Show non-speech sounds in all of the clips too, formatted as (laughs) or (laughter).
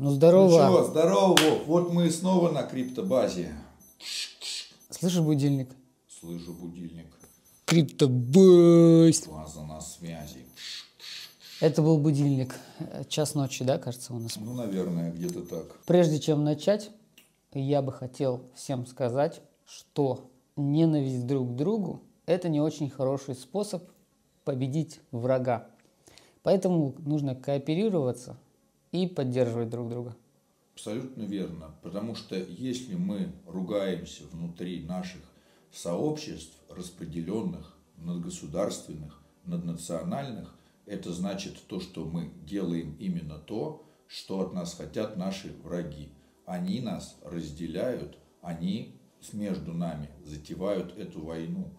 Ну здорово. Ну здорово. Вот мы снова на криптобазе. Слышишь будильник? Слышу будильник. Криптобейс. База на связи. Это был будильник. Час ночи, да, кажется, у нас? Ну, наверное, где-то так. Прежде чем начать, я бы хотел всем сказать, что ненависть друг к другу – это не очень хороший способ победить врага. Поэтому нужно кооперироваться и поддерживать друг друга. Абсолютно верно. Потому что если мы ругаемся внутри наших сообществ, распределенных, надгосударственных, наднациональных, это значит то, что мы делаем именно то, что от нас хотят наши враги. Они нас разделяют, они между нами затевают эту войну.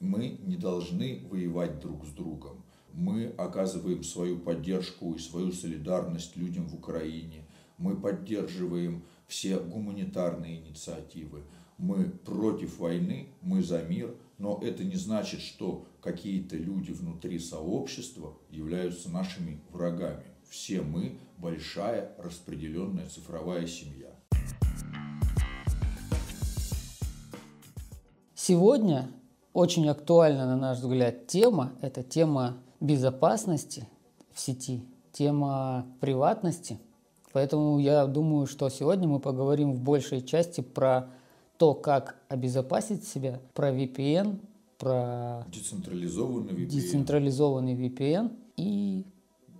Мы не должны воевать друг с другом. Мы оказываем свою поддержку и свою солидарность людям в Украине. Мы поддерживаем все гуманитарные инициативы. Мы против войны, мы за мир, но это не значит, что какие-то люди внутри сообщества являются нашими врагами. Все мы большая распределенная цифровая семья. Сегодня очень актуальна, на наш взгляд, тема – это тема безопасности в сети, тема приватности. Поэтому я думаю, что сегодня мы поговорим в большей части про то, как обезопасить себя, про VPN, про Децентрализованный VPN. децентрализованный VPN и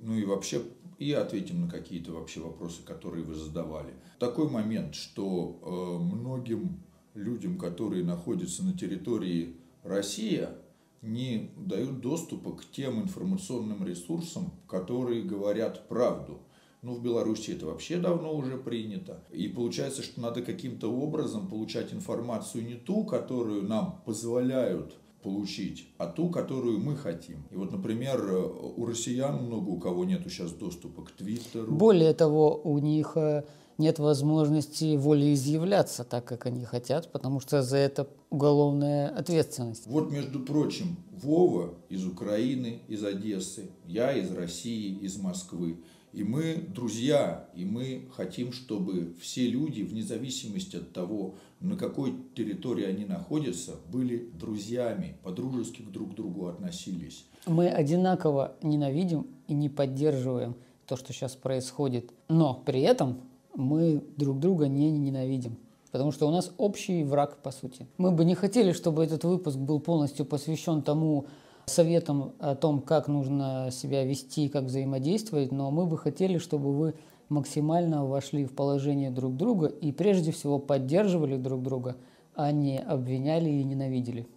Ну и вообще, и ответим на какие-то вообще вопросы, которые вы задавали. Такой момент, что э, многим людям, которые находятся на территории России, не дают доступа к тем информационным ресурсам, которые говорят правду. Ну, в Беларуси это вообще давно уже принято. И получается, что надо каким-то образом получать информацию не ту, которую нам позволяют получить, а ту, которую мы хотим. И вот, например, у россиян много у кого нету сейчас доступа к Твиттеру. более того, у них э, нет возможности волеизъявляться так, как они хотят, потому что за это уголовная ответственность. Вот, между прочим, Вова из Украины, из Одессы, я из России, из Москвы. И мы друзья, и мы хотим, чтобы все люди, вне зависимости от того, на какой территории они находятся, были друзьями, по-дружески к друг другу относились. Мы одинаково ненавидим и не поддерживаем то, что сейчас происходит, но при этом мы друг друга не ненавидим. Потому что у нас общий враг, по сути. Мы бы не хотели, чтобы этот выпуск был полностью посвящен тому советам о том, как нужно себя вести, как взаимодействовать, но мы бы хотели, чтобы вы максимально вошли в положение друг друга и прежде всего поддерживали друг друга, а не обвиняли и ненавидели.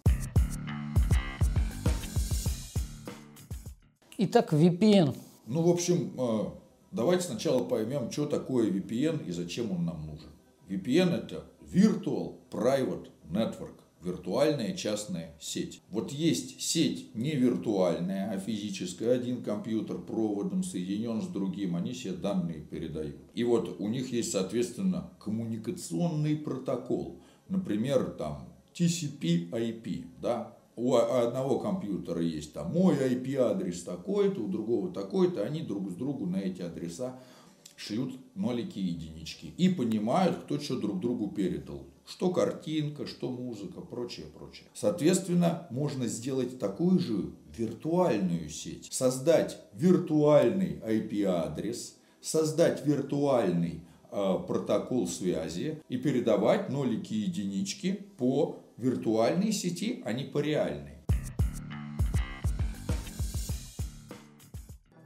Итак, VPN. Ну, в общем, э, давайте сначала поймем, что такое VPN и зачем он нам нужен. VPN это Virtual Private Network, виртуальная частная сеть. Вот есть сеть не виртуальная, а физическая. Один компьютер проводом соединен с другим, они себе данные передают. И вот у них есть, соответственно, коммуникационный протокол. Например, там TCP-IP, да, у одного компьютера есть там мой IP-адрес такой-то, у другого такой-то, они друг с другу на эти адреса шлют нолики и единички и понимают, кто что друг другу передал. Что картинка, что музыка, прочее, прочее. Соответственно, можно сделать такую же виртуальную сеть. Создать виртуальный IP-адрес, создать виртуальный э, протокол связи и передавать нолики и единички по виртуальной сети, а не по реальной.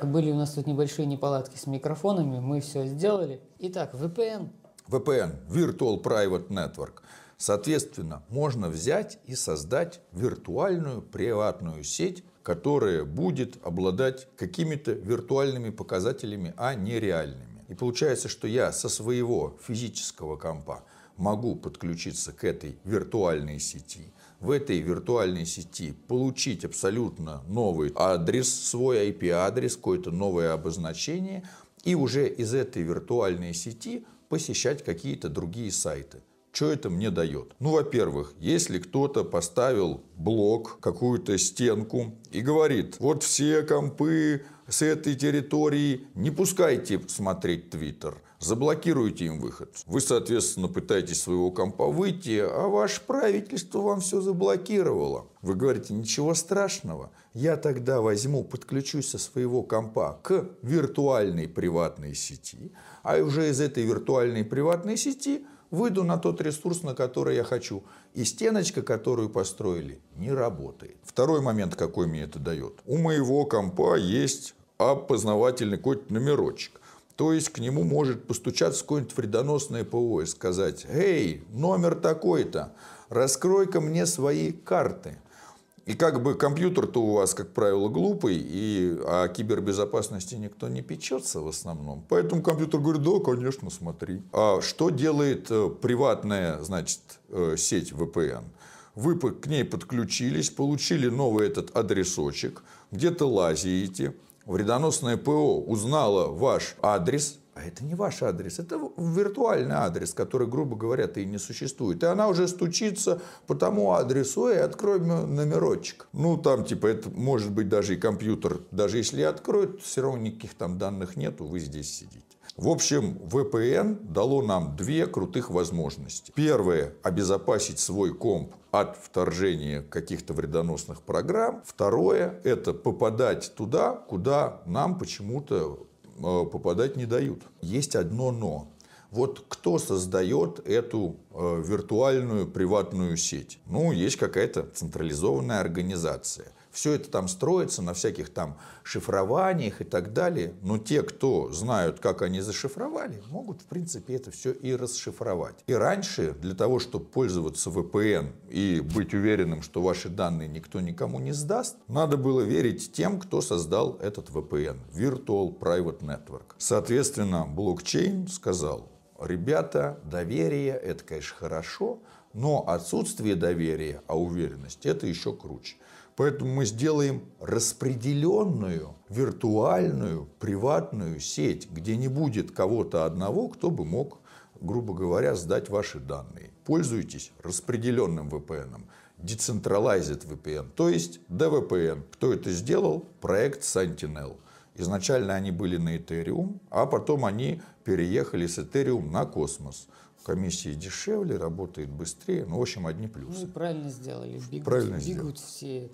Были у нас тут небольшие неполадки с микрофонами, мы все сделали. Итак, VPN. VPN – Virtual Private Network. Соответственно, можно взять и создать виртуальную приватную сеть, которая будет обладать какими-то виртуальными показателями, а не реальными. И получается, что я со своего физического компа могу подключиться к этой виртуальной сети, в этой виртуальной сети получить абсолютно новый адрес, свой IP-адрес, какое-то новое обозначение, и уже из этой виртуальной сети посещать какие-то другие сайты. Что это мне дает? Ну, во-первых, если кто-то поставил блок, какую-то стенку и говорит, вот все компы с этой территории не пускайте смотреть Твиттер, заблокируете им выход. Вы, соответственно, пытаетесь своего компа выйти, а ваше правительство вам все заблокировало. Вы говорите, ничего страшного, я тогда возьму, подключусь со своего компа к виртуальной приватной сети, а уже из этой виртуальной приватной сети выйду на тот ресурс, на который я хочу. И стеночка, которую построили, не работает. Второй момент, какой мне это дает. У моего компа есть опознавательный какой-то номерочек. То есть к нему может постучаться какое-нибудь вредоносное ПО и сказать, «Эй, номер такой-то, раскрой-ка мне свои карты». И как бы компьютер-то у вас, как правило, глупый, и о кибербезопасности никто не печется в основном. Поэтому компьютер говорит, да, конечно, смотри. А что делает э, приватная, значит, э, сеть VPN? Вы к ней подключились, получили новый этот адресочек, где-то лазите, вредоносное ПО узнало ваш адрес, а это не ваш адрес, это виртуальный адрес, который, грубо говоря, и не существует. И она уже стучится по тому адресу, и открой номерочек. Ну, там, типа, это может быть даже и компьютер. Даже если откроют, все равно никаких там данных нету, вы здесь сидите. В общем, VPN дало нам две крутых возможности. Первое – обезопасить свой комп от вторжения каких-то вредоносных программ. Второе – это попадать туда, куда нам почему-то э, попадать не дают. Есть одно «но». Вот кто создает эту э, виртуальную приватную сеть? Ну, есть какая-то централизованная организация. Все это там строится на всяких там шифрованиях и так далее. Но те, кто знают, как они зашифровали, могут, в принципе, это все и расшифровать. И раньше, для того, чтобы пользоваться VPN и быть уверенным, что ваши данные никто никому не сдаст, надо было верить тем, кто создал этот VPN. Virtual Private Network. Соответственно, блокчейн сказал, ребята, доверие, это, конечно, хорошо, но отсутствие доверия, а уверенность, это еще круче. Поэтому мы сделаем распределенную, виртуальную, приватную сеть, где не будет кого-то одного, кто бы мог, грубо говоря, сдать ваши данные. Пользуйтесь распределенным VPN. Decentralized VPN, то есть DVPN. Кто это сделал? Проект Sentinel. Изначально они были на Ethereum, а потом они переехали с Ethereum на Космос комиссии дешевле, работает быстрее. Ну, в общем, одни плюсы. Ну, правильно сделали. Бегут, правильно бегут все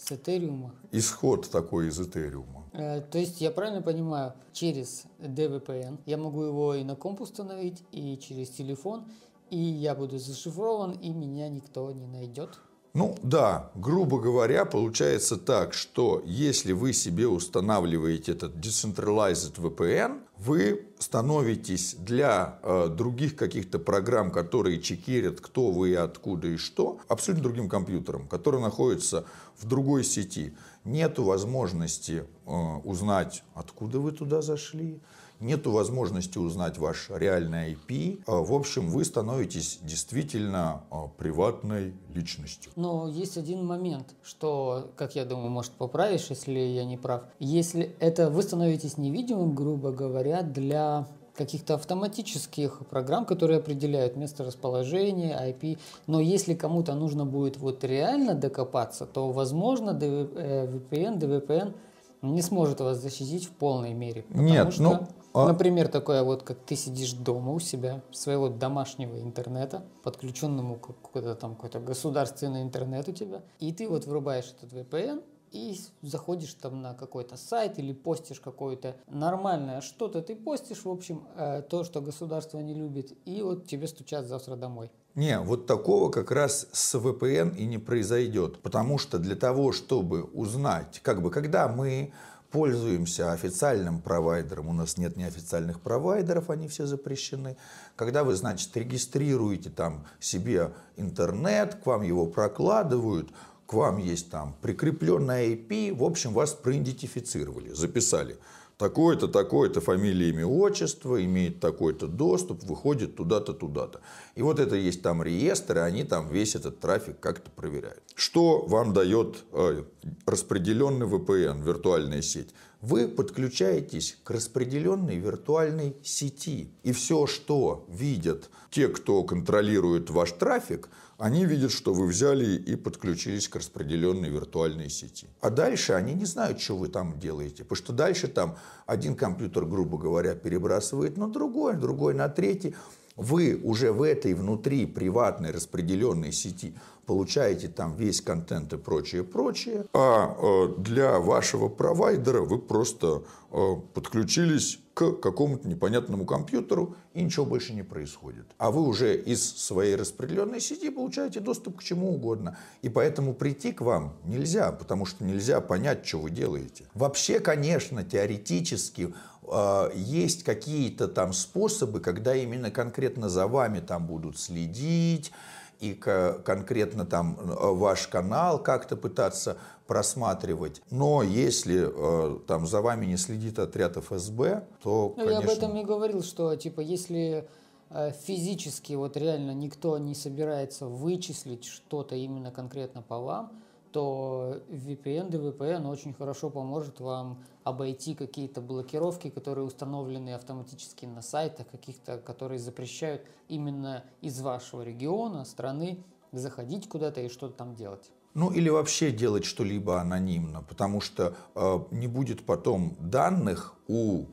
с Этериума. Исход такой из Этериума. Э, то есть я правильно понимаю, через DVPN я могу его и на комп установить, и через телефон, и я буду зашифрован, и меня никто не найдет? Ну да, грубо говоря, получается так, что если вы себе устанавливаете этот Decentralized VPN, вы становитесь для э, других каких-то программ, которые чекерят, кто вы и откуда и что, абсолютно другим компьютером, который находится в другой сети. Нет возможности э, узнать, откуда вы туда зашли, нет возможности узнать ваш реальный IP. А, в общем, вы становитесь действительно а, приватной личностью. Но есть один момент, что, как я думаю, может поправишь, если я не прав. Если это вы становитесь невидимым, грубо говоря, для каких-то автоматических программ, которые определяют место расположения, IP. Но если кому-то нужно будет вот реально докопаться, то, возможно, VPN, DVPN не сможет вас защитить в полной мере. Нет, что... ну а... Например, такое вот, как ты сидишь дома у себя, своего домашнего интернета, подключенному к какой-то там какой-то государственный интернет у тебя, и ты вот врубаешь этот VPN, и заходишь там на какой-то сайт или постишь какое-то нормальное что-то, ты постишь, в общем, э, то, что государство не любит, и вот тебе стучат завтра домой. Не, вот такого как раз с VPN и не произойдет, потому что для того, чтобы узнать, как бы, когда мы пользуемся официальным провайдером, у нас нет неофициальных провайдеров, они все запрещены. Когда вы, значит, регистрируете там себе интернет, к вам его прокладывают, к вам есть там прикрепленная IP, в общем, вас проидентифицировали, записали такое-то, такое-то фамилия, имя, отчество, имеет такой-то доступ, выходит туда-то, туда-то. И вот это есть там реестр, и они там весь этот трафик как-то проверяют. Что вам дает э, распределенный VPN, виртуальная сеть? вы подключаетесь к распределенной виртуальной сети. И все, что видят те, кто контролирует ваш трафик, они видят, что вы взяли и подключились к распределенной виртуальной сети. А дальше они не знают, что вы там делаете. Потому что дальше там один компьютер, грубо говоря, перебрасывает на другой, другой на третий. Вы уже в этой внутри приватной распределенной сети получаете там весь контент и прочее, прочее. А э, для вашего провайдера вы просто э, подключились к какому-то непонятному компьютеру, и ничего больше не происходит. А вы уже из своей распределенной сети получаете доступ к чему угодно. И поэтому прийти к вам нельзя, потому что нельзя понять, что вы делаете. Вообще, конечно, теоретически э, есть какие-то там способы, когда именно конкретно за вами там будут следить, и конкретно там э, ваш канал как-то пытаться просматривать. Но если э, там за вами не следит отряд ФСБ, то, ну, конечно... Я об этом и говорил, что типа если э, физически вот реально никто не собирается вычислить что-то именно конкретно по вам, то VPN, DVPN очень хорошо поможет вам обойти какие-то блокировки, которые установлены автоматически на сайтах, каких-то, которые запрещают именно из вашего региона, страны заходить куда-то и что-то там делать. Ну или вообще делать что-либо анонимно, потому что э, не будет потом данных у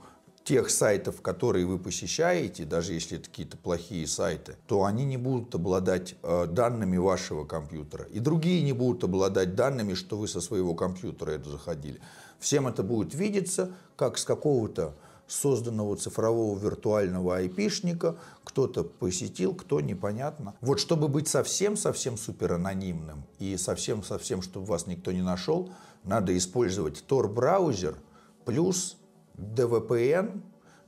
тех сайтов, которые вы посещаете, даже если это какие-то плохие сайты, то они не будут обладать э, данными вашего компьютера. И другие не будут обладать данными, что вы со своего компьютера это заходили. Всем это будет видеться, как с какого-то созданного цифрового виртуального айпишника, кто-то посетил, кто непонятно. Вот чтобы быть совсем-совсем супер анонимным и совсем-совсем, чтобы вас никто не нашел, надо использовать Tor-браузер плюс DVPN,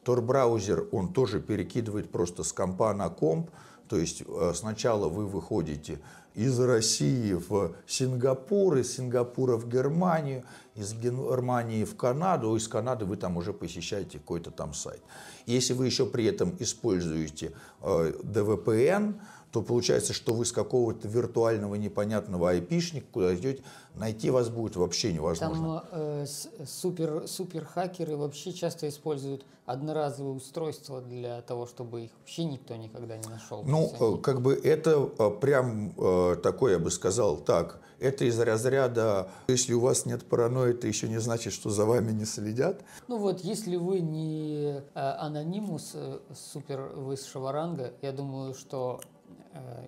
Tor-браузер, он тоже перекидывает просто с компа на комп, то есть э, сначала вы выходите из России в Сингапур, из Сингапура в Германию, из Германии в Канаду, из Канады вы там уже посещаете какой-то там сайт. Если вы еще при этом используете э, DVPN, то получается, что вы с какого-то виртуального непонятного айпишника куда идете, найти вас будет вообще невозможно. Там э, супер, супер хакеры вообще часто используют одноразовые устройства для того, чтобы их вообще никто никогда не нашел. Ну, они... Э, как бы это э, прям э, такой, я бы сказал, так, это из разряда, если у вас нет паранойи, это еще не значит, что за вами не следят. Ну вот, если вы не анонимус супер высшего ранга, я думаю, что Э,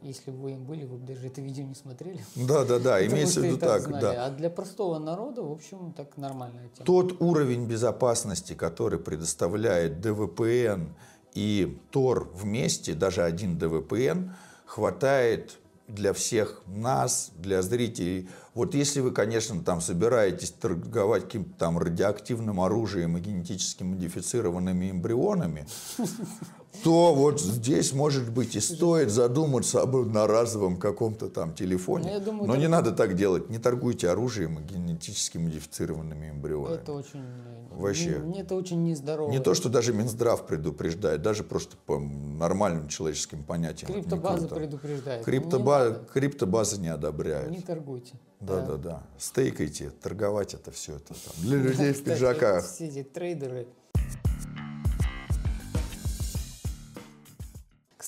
если бы вы им были, вы бы даже это видео не смотрели. Да, да, да, имеется в виду так. так да. А для простого народа, в общем, так нормальная тема. Тот уровень безопасности, который предоставляет DVPN и Tor вместе, даже один DVPN, хватает для всех нас, для зрителей. Вот если вы, конечно, там собираетесь торговать каким-то там радиоактивным оружием и генетически модифицированными эмбрионами, (laughs) то вот здесь, может быть, и стоит задуматься об одноразовом каком-то там телефоне. Ну, думаю, Но не надо так делать. Не торгуйте оружием и генетически модифицированными эмбрионами. Это очень... Вообще. Не, это очень нездорово. Не то, что даже Минздрав предупреждает, даже просто по нормальным человеческим понятиям. Криптобаза предупреждает. Криптобаза, не криптобаза не одобряет. Не торгуйте. Да, да, да. Стейкайте, торговать это все это там. (laughs) Для людей в пиджаках. Эти трейдеры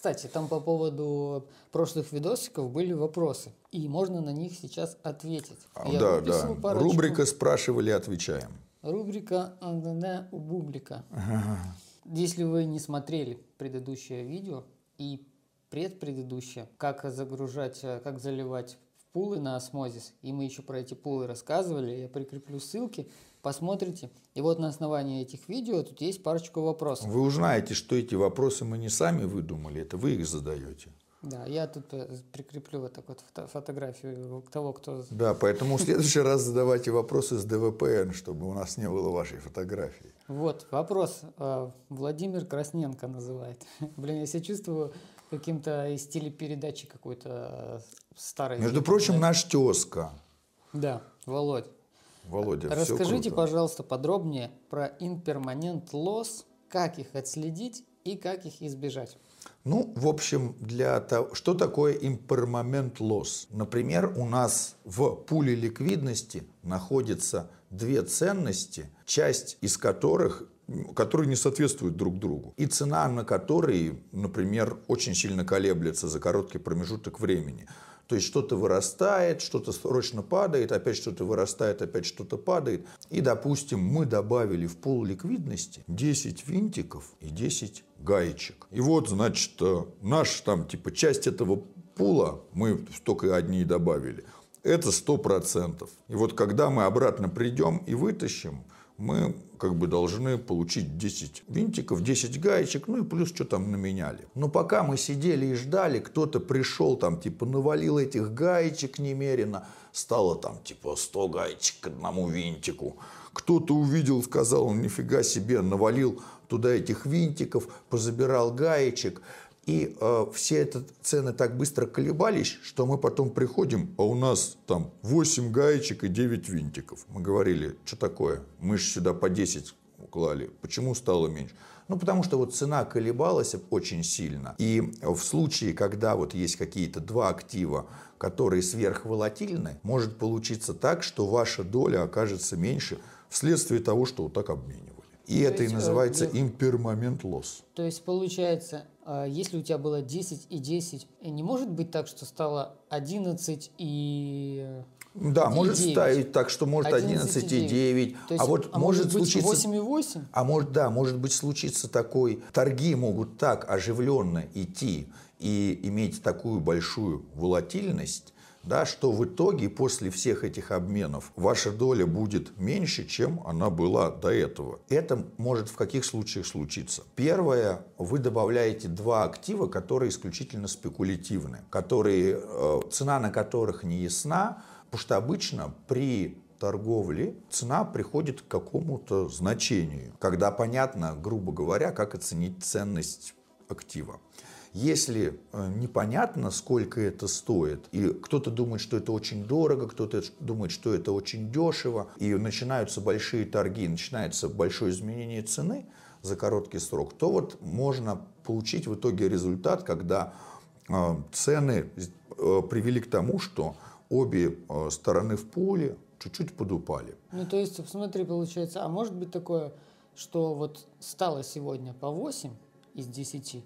Кстати, там по поводу прошлых видосиков были вопросы, и можно на них сейчас ответить. А, Я да, да. Парочку... Рубрика «Спрашивали, отвечаем». Рубрика «Ангана у бублика». (laughs) Если вы не смотрели предыдущее видео и предпредыдущее, как загружать, как заливать пулы на осмозис, и мы еще про эти пулы рассказывали, я прикреплю ссылки, посмотрите. И вот на основании этих видео тут есть парочку вопросов. Вы узнаете, что эти вопросы мы не сами выдумали, это вы их задаете. Да, я тут э, прикреплю вот так вот фото фотографию того, кто... Да, поэтому в следующий раз задавайте вопросы с ДВПН, чтобы у нас не было вашей фотографии. Вот, вопрос. Э, Владимир Красненко называет. (laughs) Блин, я себя чувствую каким-то из телепередачи какой-то э, старой. Между прочим, наш тезка. Да, Володь. Володя, Расскажите, пожалуйста, подробнее про impermanent loss, как их отследить и как их избежать. Ну, в общем, для того, что такое impermanent loss? Например, у нас в пуле ликвидности находится две ценности, часть из которых которые не соответствуют друг другу. И цена на которые, например, очень сильно колеблется за короткий промежуток времени. То есть что-то вырастает, что-то срочно падает, опять что-то вырастает, опять что-то падает. И, допустим, мы добавили в пол ликвидности 10 винтиков и 10 гаечек. И вот, значит, э, наш там, типа, часть этого пула, мы столько одни добавили, это 100%. И вот когда мы обратно придем и вытащим, мы как бы должны получить 10 винтиков, 10 гаечек, ну и плюс что там наменяли. Но пока мы сидели и ждали, кто-то пришел там, типа, навалил этих гаечек немерено, стало там, типа, 100 гаечек к одному винтику. Кто-то увидел, сказал, нифига себе, навалил туда этих винтиков, позабирал гаечек. И э, все эти цены так быстро колебались, что мы потом приходим, а у нас там 8 гаечек и 9 винтиков. Мы говорили, что такое? Мы же сюда по 10 клали. Почему стало меньше? Ну, потому что вот цена колебалась очень сильно. И в случае, когда вот есть какие-то два актива, которые сверхволатильны, может получиться так, что ваша доля окажется меньше вследствие того, что вот так обменивали. И То это есть, и э, называется impermanent loss. То есть получается, если у тебя было 10 и 10, не может быть так, что стало 11 и да, и может 9. ставить так, что может 11, 11 и 9. 9. То есть, а вот а может, может случиться... 8 и 8? А может, да, может быть случиться такой... Торги могут так оживленно идти и иметь такую большую волатильность, да, что в итоге после всех этих обменов ваша доля будет меньше, чем она была до этого. Это может в каких случаях случиться? Первое, вы добавляете два актива, которые исключительно спекулятивны, которые, э, цена на которых не ясна, потому что обычно при торговле цена приходит к какому-то значению, когда понятно, грубо говоря, как оценить ценность актива. Если э, непонятно, сколько это стоит, и кто-то думает, что это очень дорого, кто-то думает, что это очень дешево, и начинаются большие торги, начинается большое изменение цены за короткий срок, то вот можно получить в итоге результат, когда э, цены э, привели к тому, что обе стороны в поле чуть-чуть подупали. Ну, то есть, смотри, получается, а может быть такое, что вот стало сегодня по 8 из 10,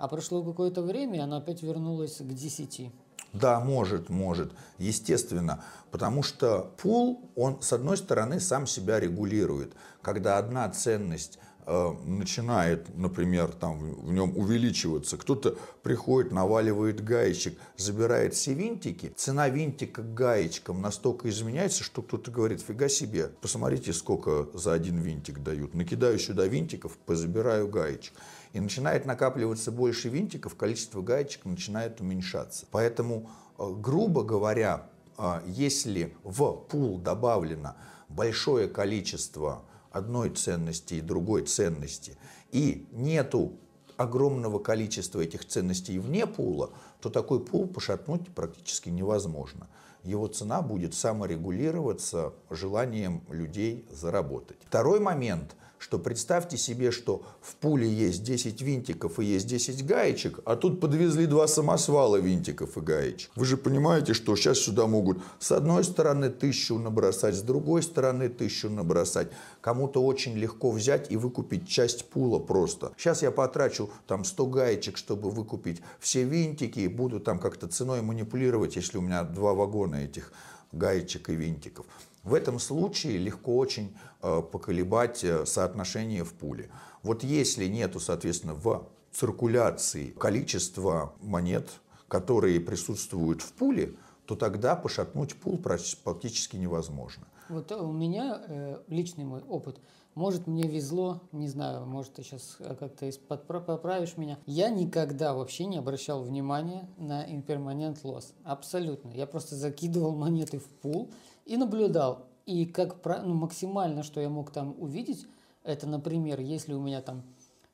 а прошло какое-то время, и она опять вернулась к 10. Да, может, может, естественно, потому что пул, он с одной стороны сам себя регулирует. Когда одна ценность э, начинает, например, там в нем увеличиваться, кто-то приходит, наваливает гаечек, забирает все винтики, цена винтика к гаечкам настолько изменяется, что кто-то говорит, фига себе, посмотрите, сколько за один винтик дают, накидаю сюда винтиков, позабираю гаечек и начинает накапливаться больше винтиков, количество гаечек начинает уменьшаться. Поэтому, э, грубо говоря, э, если в пул добавлено большое количество одной ценности и другой ценности, и нету огромного количества этих ценностей вне пула, то такой пул пошатнуть практически невозможно. Его цена будет саморегулироваться желанием людей заработать. Второй момент – что представьте себе, что в пуле есть 10 винтиков и есть 10 гаечек, а тут подвезли два самосвала винтиков и гаечек. Вы же понимаете, что сейчас сюда могут с одной стороны тысячу набросать, с другой стороны тысячу набросать. Кому-то очень легко взять и выкупить часть пула просто. Сейчас я потрачу там 100 гаечек, чтобы выкупить все винтики, и буду там как-то ценой манипулировать, если у меня два вагона этих гаечек и винтиков. В этом случае легко очень э, поколебать э, соотношение в пуле. Вот если нету, соответственно, в циркуляции количества монет, которые присутствуют в пуле, то тогда пошатнуть пул практически невозможно. Вот у меня э, личный мой опыт. Может, мне везло, не знаю, может, ты сейчас как-то поправишь меня. Я никогда вообще не обращал внимания на имперманент лосс. Абсолютно. Я просто закидывал (laughs) монеты в пул, и наблюдал. И как ну, максимально, что я мог там увидеть, это, например, если у меня там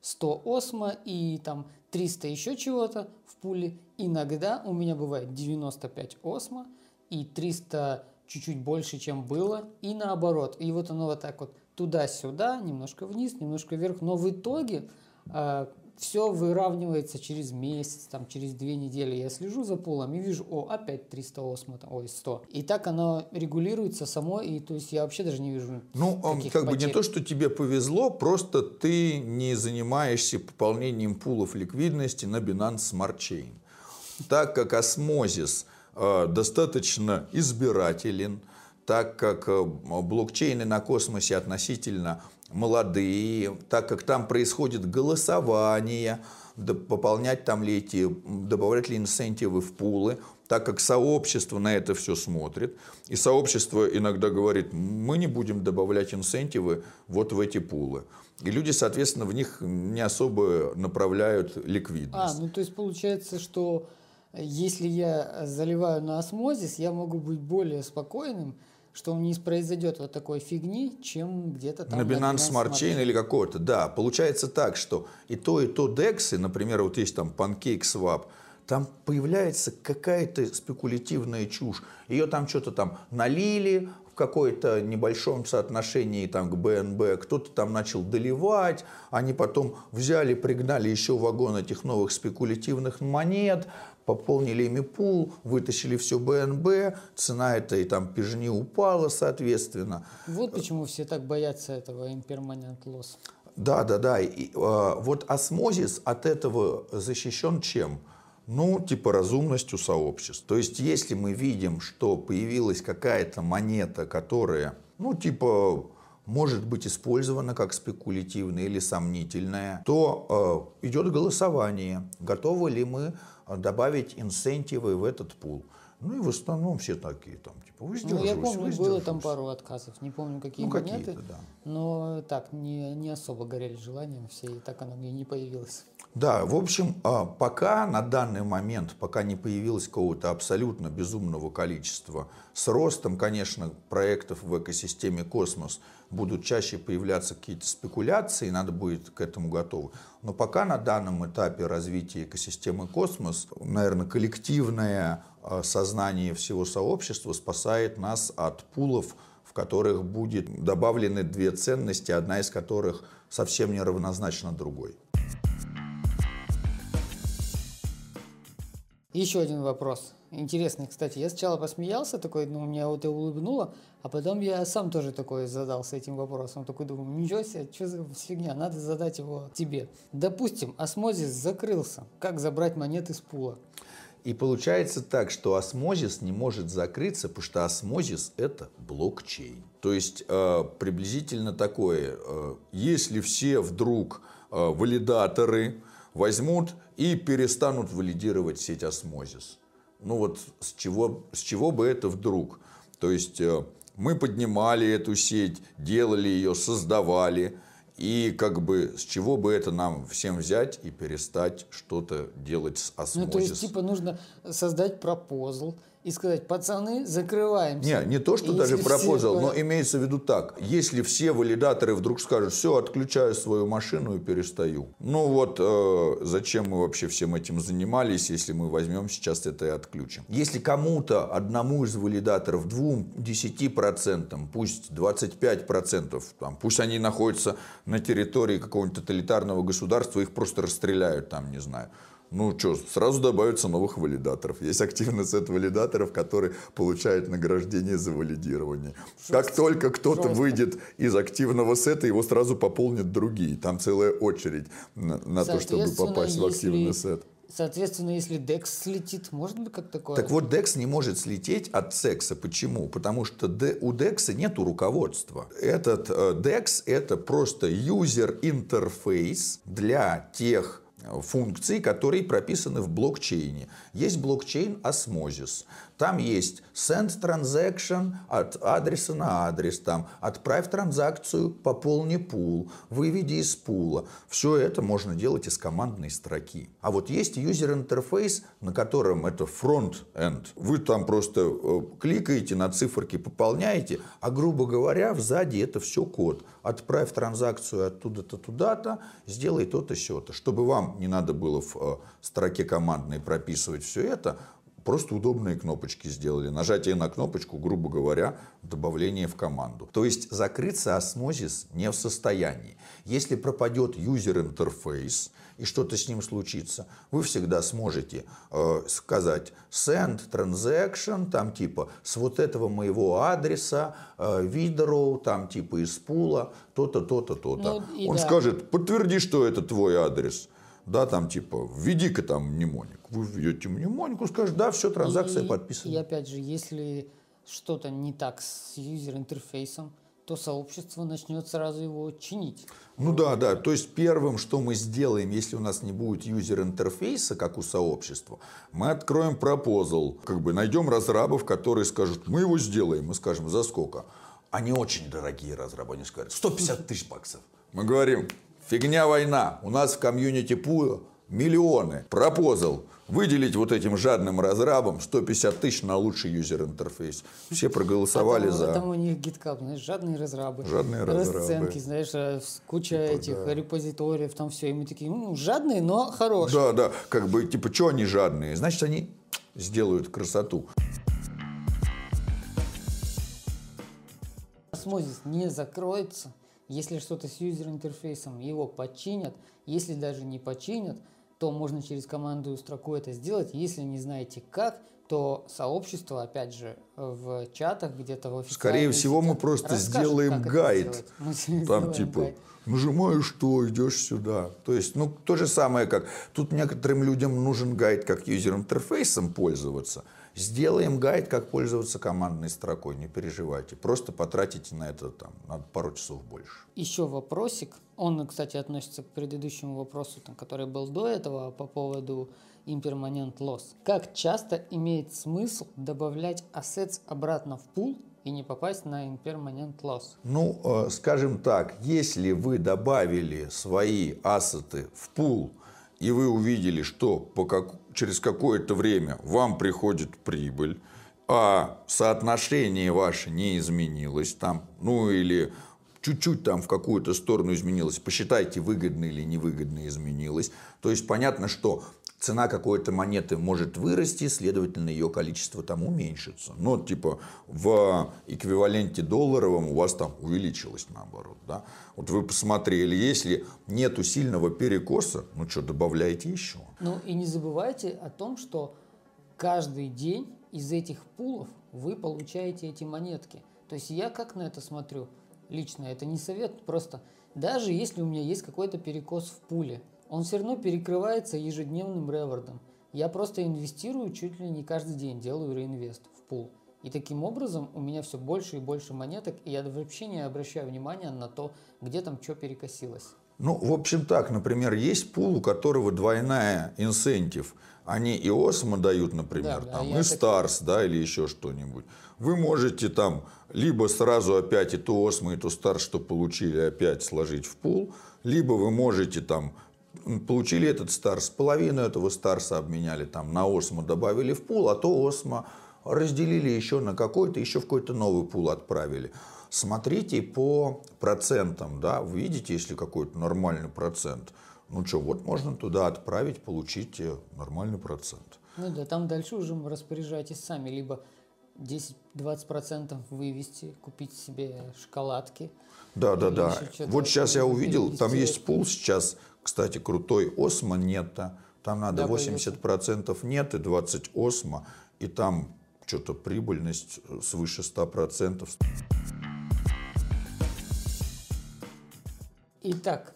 100 осмо и там 300 еще чего-то в пуле, иногда у меня бывает 95 осмо и 300 чуть-чуть больше, чем было, и наоборот. И вот оно вот так вот туда-сюда, немножко вниз, немножко вверх, но в итоге э, все выравнивается через месяц, там, через две недели. Я слежу за пулом и вижу, о, опять 308, там, ой, 100. И так оно регулируется само, и то есть я вообще даже не вижу Ну, таких как бы не потерь. то, что тебе повезло, просто ты не занимаешься пополнением пулов ликвидности на Binance Smart Chain. Так как осмозис э, достаточно избирателен, так как э, блокчейны на космосе относительно молодые, так как там происходит голосование, пополнять там ли эти, добавлять ли инсентивы в пулы, так как сообщество на это все смотрит, и сообщество иногда говорит, мы не будем добавлять инсентивы вот в эти пулы. И люди, соответственно, в них не особо направляют ликвидность. А, ну то есть получается, что э, если я заливаю на осмозис, я могу быть более спокойным, что не произойдет вот такой фигни, чем где-то там на Binance Smart Chain. Или какого-то, да. Получается так, что и то, и то DEX, например, вот есть там PancakeSwap, там появляется какая-то спекулятивная чушь. Ее там что-то там налили в какое-то небольшом соотношении там, к БНБ, кто-то там начал доливать, они потом взяли, пригнали еще вагон этих новых спекулятивных монет, пополнили ими пул, вытащили все БНБ, цена этой там пижни упала, соответственно. Вот почему все так боятся этого impermanent loss. Да, да, да. И, э, вот осмозис от этого защищен чем? Ну, типа разумностью сообществ. То есть, если мы видим, что появилась какая-то монета, которая, ну, типа, может быть использована как спекулятивная или сомнительная, то э, идет голосование, готовы ли мы э, добавить инсентивы в этот пул. Ну и в основном все такие там, типа, Ну, воздержусь, я помню, было там пару отказов. Не помню, какие Ну, монеты. какие-то, да. Но так, не, не особо горели желанием все, и так оно мне не появилось. Да, в общем, а, пока на данный момент, пока не появилось какого-то абсолютно безумного количества, с ростом, конечно, проектов в экосистеме космос будут чаще появляться какие-то спекуляции, надо будет к этому готовы. Но пока на данном этапе развития экосистемы космос, наверное, коллективное а, сознание всего сообщества спасает нас от пулов, в которых будет добавлены две ценности, одна из которых совсем не равнозначна другой. Еще один вопрос. Интересный, кстати. Я сначала посмеялся, такой, ну, меня вот и улыбнуло, а потом я сам тоже такой задался этим вопросом. Такой думаю, ничего себе, что за фигня, надо задать его тебе. Допустим, осмозис закрылся. Как забрать монеты с пула? И получается так, что осмозис не может закрыться, потому что осмозис это блокчейн. То есть э, приблизительно такое, э, если все вдруг э, валидаторы возьмут и перестанут валидировать сеть осмозис. Ну вот с чего, с чего бы это вдруг? То есть э, мы поднимали эту сеть, делали ее, создавали. И как бы с чего бы это нам всем взять и перестать что-то делать с Ну, осмозис? то есть, типа, нужно создать пропозал и сказать, пацаны, закрываемся. Не, не то, что И даже все пропозал, по- но имеется в виду так. Если все валидаторы вдруг скажут, все, отключаю свою машину и перестаю. Ну вот, э, зачем мы вообще всем этим занимались, если мы возьмем сейчас это и отключим. Если кому-то, одному из валидаторов, двум, 10%, пусть 25%, там, пусть они находятся на территории какого-нибудь тоталитарного государства, их просто расстреляют там, не знаю. Ну что, сразу добавится новых валидаторов. Есть активный сет валидаторов, которые получают награждение за валидирование. Как только кто-то Жестко. выйдет из активного сета, его сразу пополнят другие. Там целая очередь на, на то, чтобы попасть в активный если- сет. Соответственно, если DEX слетит, может быть как такое? Так вот, DEX не может слететь от секса. Почему? Потому что у DEX нету руководства. Этот э, DEX это просто user интерфейс для тех функций, которые прописаны в блокчейне. Есть блокчейн Osmosis. Там есть send transaction от адреса на адрес, там, отправь транзакцию, пополни пул, выведи из пула. Все это можно делать из командной строки. А вот есть user интерфейс, на котором это front-end. Вы там просто э, кликаете на циферки, пополняете, а грубо говоря, сзади это все код. Отправь транзакцию оттуда-то туда-то, сделай то-то, сё-то. Чтобы вам не надо было в э, строке командной прописывать все это, просто удобные кнопочки сделали. Нажатие на кнопочку, грубо говоря, добавление в команду. То есть закрыться осмозис не в состоянии. Если пропадет юзер-интерфейс, и что-то с ним случится, вы всегда сможете э, сказать send transaction, там типа с вот этого моего адреса, э, видео, там типа из пула, то-то, то-то, то-то. Ну, Он да. скажет, подтверди, что это твой адрес. Да, там типа, введи-ка там мнемоник. Вы введете мнемонику, скажет, да, все, транзакция и, подписана. И опять же, если что-то не так с юзер-интерфейсом, то сообщество начнет сразу его чинить. Ну да, да. То есть первым, что мы сделаем, если у нас не будет юзер-интерфейса, как у сообщества, мы откроем пропозал, как бы найдем разрабов, которые скажут, мы его сделаем. Мы скажем, за сколько? Они очень дорогие разрабы, они скажут, 150 тысяч баксов. Мы говорим, фигня война, у нас в комьюнити пула миллионы. Пропозал выделить вот этим жадным разрабам 150 тысяч на лучший юзер-интерфейс. Все проголосовали а там, за... Там у них GitHub, знаешь, жадные разрабы. Жадные разрабы. Расценки, знаешь, э, куча типа, этих да. репозиториев, там все. И мы такие, ну, жадные, но хорошие. Да, да, как бы, типа, что они жадные? Значит, они сделают красоту. Osmosis не закроется, если что-то с user-интерфейсом, его починят. Если даже не починят, то можно через командную строку это сделать. Если не знаете как, то сообщество, опять же, в чатах где-то в Скорее всего, мы просто сделаем гайд. (laughs) Там типа гайд. нажимаешь что, идешь сюда. То есть, ну, то же самое, как тут некоторым людям нужен гайд, как user-интерфейсом пользоваться – Сделаем гайд, как пользоваться командной строкой, не переживайте. Просто потратите на это там, на пару часов больше. Еще вопросик. Он, кстати, относится к предыдущему вопросу, там, который был до этого по поводу impermanent loss. Как часто имеет смысл добавлять assets обратно в пул и не попасть на impermanent loss? Ну, э, скажем так, если вы добавили свои ассеты в пул, и вы увидели, что по как, через какое-то время вам приходит прибыль, а соотношение ваше не изменилось там, ну или чуть-чуть там в какую-то сторону изменилось, посчитайте, выгодно или невыгодно изменилось. То есть понятно, что цена какой-то монеты может вырасти, следовательно, ее количество там уменьшится. Но типа в эквиваленте долларовом у вас там увеличилось наоборот. Да? Вот вы посмотрели, если нету сильного перекоса, ну что, добавляйте еще. Ну и не забывайте о том, что каждый день из этих пулов вы получаете эти монетки. То есть я как на это смотрю? Лично это не совет, просто даже если у меня есть какой-то перекос в пуле, он все равно перекрывается ежедневным ревордом. Я просто инвестирую чуть ли не каждый день, делаю реинвест в пул. И таким образом у меня все больше и больше монеток, и я вообще не обращаю внимания на то, где там что перекосилось. Ну, в общем так, например, есть пул, у которого двойная инсентив. Они и Осмо дают, например, да, там, и Старс, так... да, или еще что-нибудь. Вы можете там либо сразу опять и то Осмо, и то Старс, что получили, опять сложить в пул, либо вы можете там получили этот старс, половину этого старса обменяли там на осмо, добавили в пул, а то осмо разделили еще на какой-то, еще в какой-то новый пул отправили. Смотрите по процентам, да, вы видите, если какой-то нормальный процент, ну что, вот можно туда отправить, получить э, нормальный процент. Ну да, там дальше уже распоряжайтесь сами, либо 10-20% вывести, купить себе шоколадки. Да, да, да. Вот сейчас я увидел, там есть пул сейчас, кстати, крутой осмо нетто. Там надо да, 80% нет и 20 осмо. И там что-то прибыльность свыше 100%. Итак,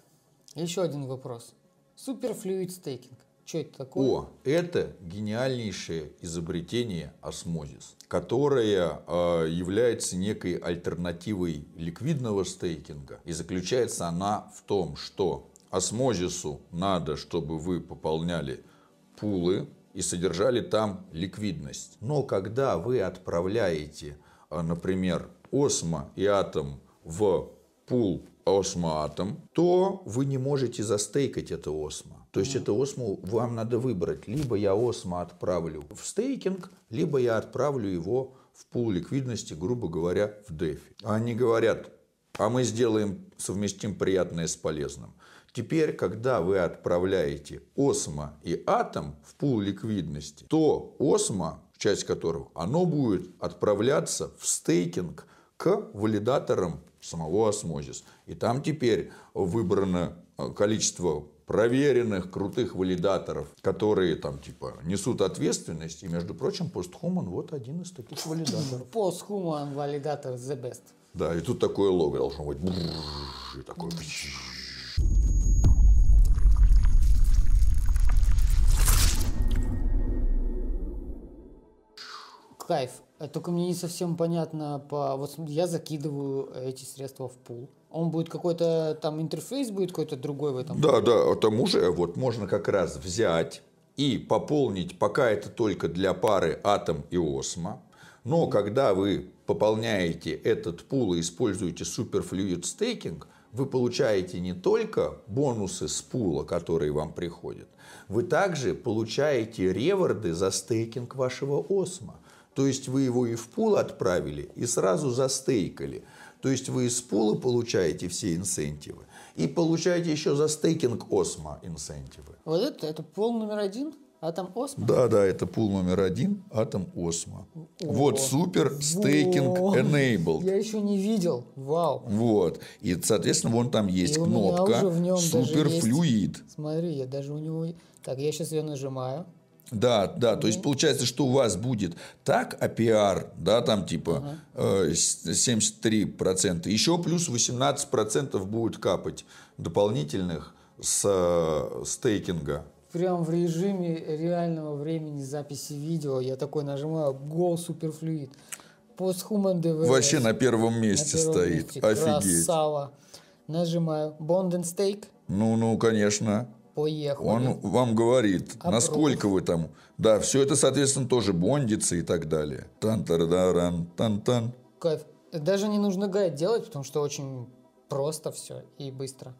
еще один вопрос. Суперфлюид стейкинг. Что это такое? О, это гениальнейшее изобретение осмозис, которое э, является некой альтернативой ликвидного стейкинга. И заключается она в том, что осмозису надо, чтобы вы пополняли пулы и содержали там ликвидность. Но когда вы отправляете, а, например, осмо и атом в пул осмо-атом, то вы не можете застейкать это осмо. То есть это осмо вам надо выбрать. Либо я осмо отправлю в стейкинг, либо я отправлю его в пул ликвидности, грубо говоря, в дефи. Они говорят, а мы сделаем, совместим приятное с полезным. Теперь, когда вы отправляете осмо и атом в пул ликвидности, то осмо, часть которого, оно будет отправляться в стейкинг к валидаторам самого осмозис. И там теперь выбрано э, количество проверенных, крутых валидаторов, которые там типа несут ответственность. И, между прочим, постхуман вот один из таких валидаторов. (laughs) Posthuman валидатор the best. Да, и тут такое лого должно быть. И такое... Кайф. Э, Только мне не совсем понятно по... Вот я закидываю эти средства в пул. Он будет какой-то там интерфейс будет какой-то другой в этом. Да, да, там уже вот можно как раз взять и пополнить, пока это только для пары атом и осмо. Но когда вы пополняете этот пул и используете Superfluid Staking, вы получаете не только бонусы с пула, которые вам приходят, вы также получаете реворды за стейкинг вашего осмо. То есть вы его и в пул отправили, и сразу застейкали. То есть вы из пула получаете все инсентивы и получаете еще за стейкинг осмо инсентивы. Вот это, это пол номер один, а там осмо. Да, да, это пул номер один, атом осмо. Вот супер стейкинг enabled. Я еще не видел. Вау. Вот. И, соответственно, вон там есть И кнопка даже Super есть-. Смотри, я даже у него... Так, я сейчас ее нажимаю. Да, да, то есть получается, что у вас будет так APR, да, там типа э, с- 73%, еще плюс 18% будет капать дополнительных с э, стейкинга. Прям в режиме реального времени записи видео я такой нажимаю Go Superfluid. Posthuman DVS. Вообще на первом На месте первом стоит. месте. Офигеть. Красава. Нажимаю Bond and Stake. Ну, ну, конечно. Поехали. Он вам говорит, Опрос. насколько вы там. Да, все это, соответственно, тоже бондится и так далее. тан тардаран тан тан Кайф. Даже не нужно гайд делать, потому что очень просто все и быстро.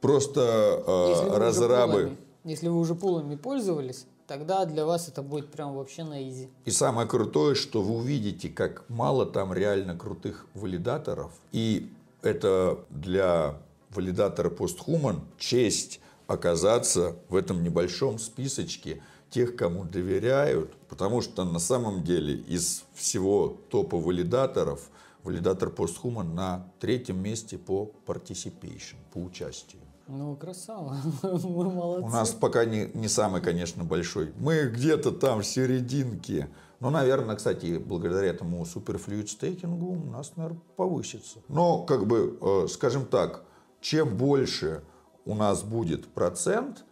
Просто э, разрабы. пулами- если вы уже пулами пользовались, тогда для вас это будет прям вообще на изи. И самое крутое, что вы увидите, как мало там реально крутых валидаторов. И это для валидатора постхуман честь оказаться в этом небольшом списочке тех, кому доверяют. Потому что на самом деле из всего топа валидаторов валидатор постхуман на третьем месте по participation, по участию. Ну, красава. (laughs) Мы молодцы. У нас пока не, не самый, конечно, большой. Мы где-то там в серединке. Но, наверное, кстати, благодаря этому суперфлюид стейкингу у нас, наверное, повысится. Но, как бы, э, скажем так, чем больше у нас будет процент,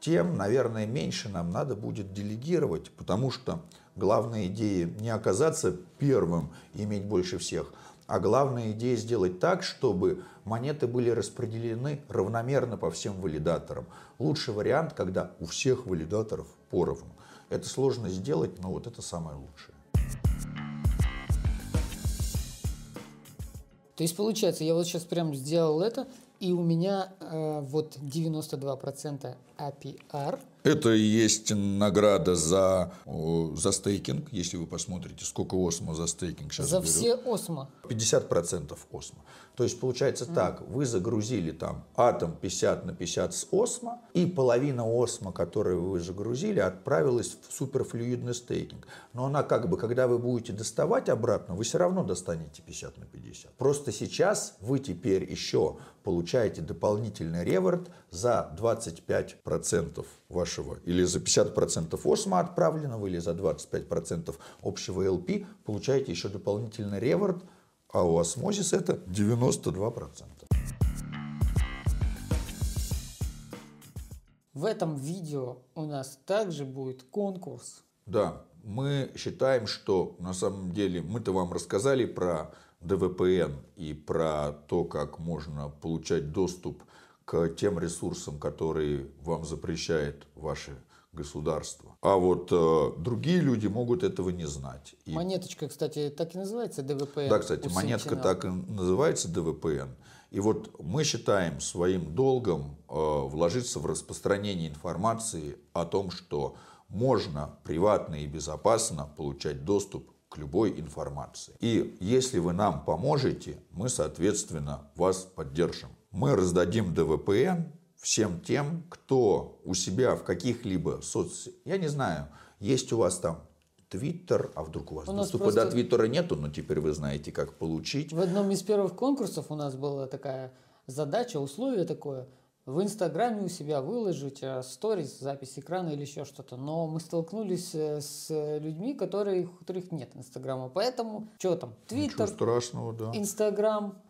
тем, наверное, меньше нам надо будет делегировать, потому что главная идея не оказаться первым иметь больше всех, а главная идея сделать так, чтобы монеты были распределены равномерно по всем валидаторам. Лучший вариант, когда у всех валидаторов поровну. Это сложно сделать, но вот это самое лучшее. То есть, получается, я вот сейчас прям сделал это, и у меня э, вот 92% APR. Это и есть награда за, за стейкинг, если вы посмотрите, сколько осмо за стейкинг сейчас За берет. все осмо. 50% осмо. То есть получается так, вы загрузили там атом 50 на 50 с осмо, и половина осмо, которую вы загрузили, отправилась в суперфлюидный стейкинг. Но она как бы, когда вы будете доставать обратно, вы все равно достанете 50 на 50. Просто сейчас вы теперь еще получаете дополнительный реворд за 25% вашего, или за 50% осмо отправленного, или за 25% общего LP, получаете еще дополнительный реворд, а у осмозис это 92%. В этом видео у нас также будет конкурс. Да, мы считаем, что на самом деле мы-то вам рассказали про ДВПН и про то, как можно получать доступ к тем ресурсам, которые вам запрещает ваше государство. А вот э, другие люди могут этого не знать. И Монеточка, кстати, так и называется ДВП. Да, кстати, монетка так и называется ДВПН. И вот мы считаем своим долгом э, вложиться в распространение информации о том, что можно приватно и безопасно получать доступ к любой информации. И если вы нам поможете, мы, соответственно, вас поддержим. Мы раздадим ДВПН всем тем, кто у себя в каких-либо соцсетях, я не знаю, есть у вас там Твиттер, а вдруг у вас У доступа просто- до Твиттера нету, но теперь вы знаете, как получить. В одном из первых конкурсов у нас была такая задача, условие такое. В Инстаграме у себя выложить э, сторис, запись экрана или еще что-то. Но мы столкнулись э, с людьми, которые, у которых нет Инстаграма. Поэтому, что там, Твиттер, страшного, да. Инстаграм,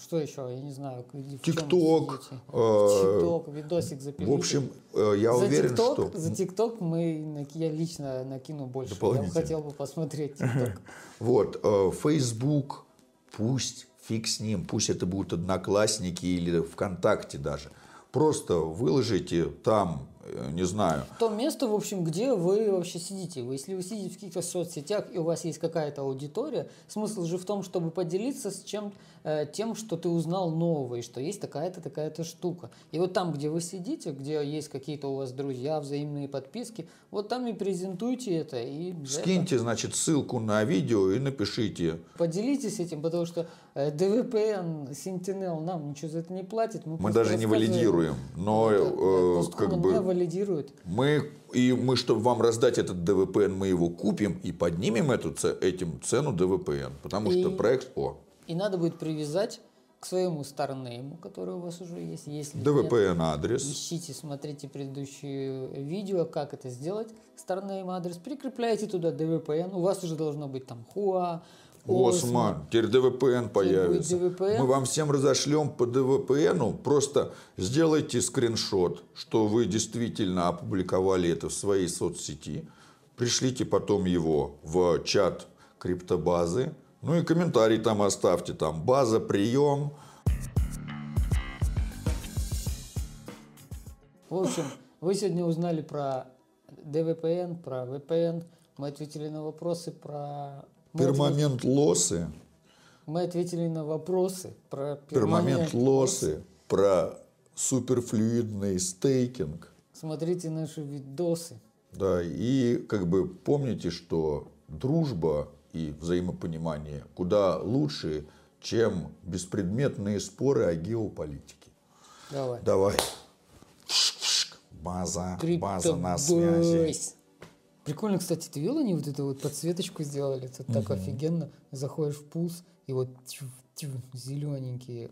что еще, я не знаю. ТикТок, э, ТикТок, видосик запилите. В общем, э, я за уверен, ТикТок, что... За ТикТок мы, я лично накину больше. Я хотел бы посмотреть ТикТок. (laughs) Вот, э, Facebook, пусть, фиг с ним, пусть это будут одноклассники или ВКонтакте даже. Просто выложите там, э, не знаю, То место, в общем, где вы вообще сидите. Вы, если вы сидите в каких-то соцсетях и у вас есть какая-то аудитория, смысл же в том, чтобы поделиться с чем, э, тем, что ты узнал нового, и что есть такая-то, такая-то штука. И вот там, где вы сидите, где есть какие-то у вас друзья, взаимные подписки, вот там и презентуйте это. И за это скиньте, значит, ссылку на видео и напишите. Поделитесь этим, потому что э, DVPN, Sentinel нам ничего за это не платит. Мы просто даже не валидируем, но Это, э, э, как бы валидирует. мы и мы, чтобы вам раздать этот ДВПН, мы его купим и поднимем эту этим цену ДВПН, потому что И- проект о И надо будет привязать к своему старнейму, который у вас уже есть. Если ДВПН адрес. ищите, смотрите предыдущие видео, как это сделать. Старнейм адрес, прикрепляете туда DVPN. У вас уже должно быть там Хуа, Осман, теперь ДВПН появится. DVPN. Мы вам всем разошлем по ДВПНу. Просто сделайте скриншот, что вы действительно опубликовали это в своей соцсети. Пришлите потом его в чат криптобазы. Ну и комментарий там оставьте. Там база, прием. В общем, вы сегодня узнали про DVPN, про VPN. Мы ответили на вопросы про... Пермомент лосы. Мы ответили на вопросы про Пермомент перманент лосы. Про суперфлюидный стейкинг. Смотрите наши видосы. Да, и как бы помните, что дружба и взаимопонимание куда лучше, чем беспредметные споры о геополитике. Давай. Давай. База, база на связи. Прикольно, кстати, ты видел, они вот эту вот подсветочку сделали? Это так офигенно. Заходишь в пулс, и вот зелененькие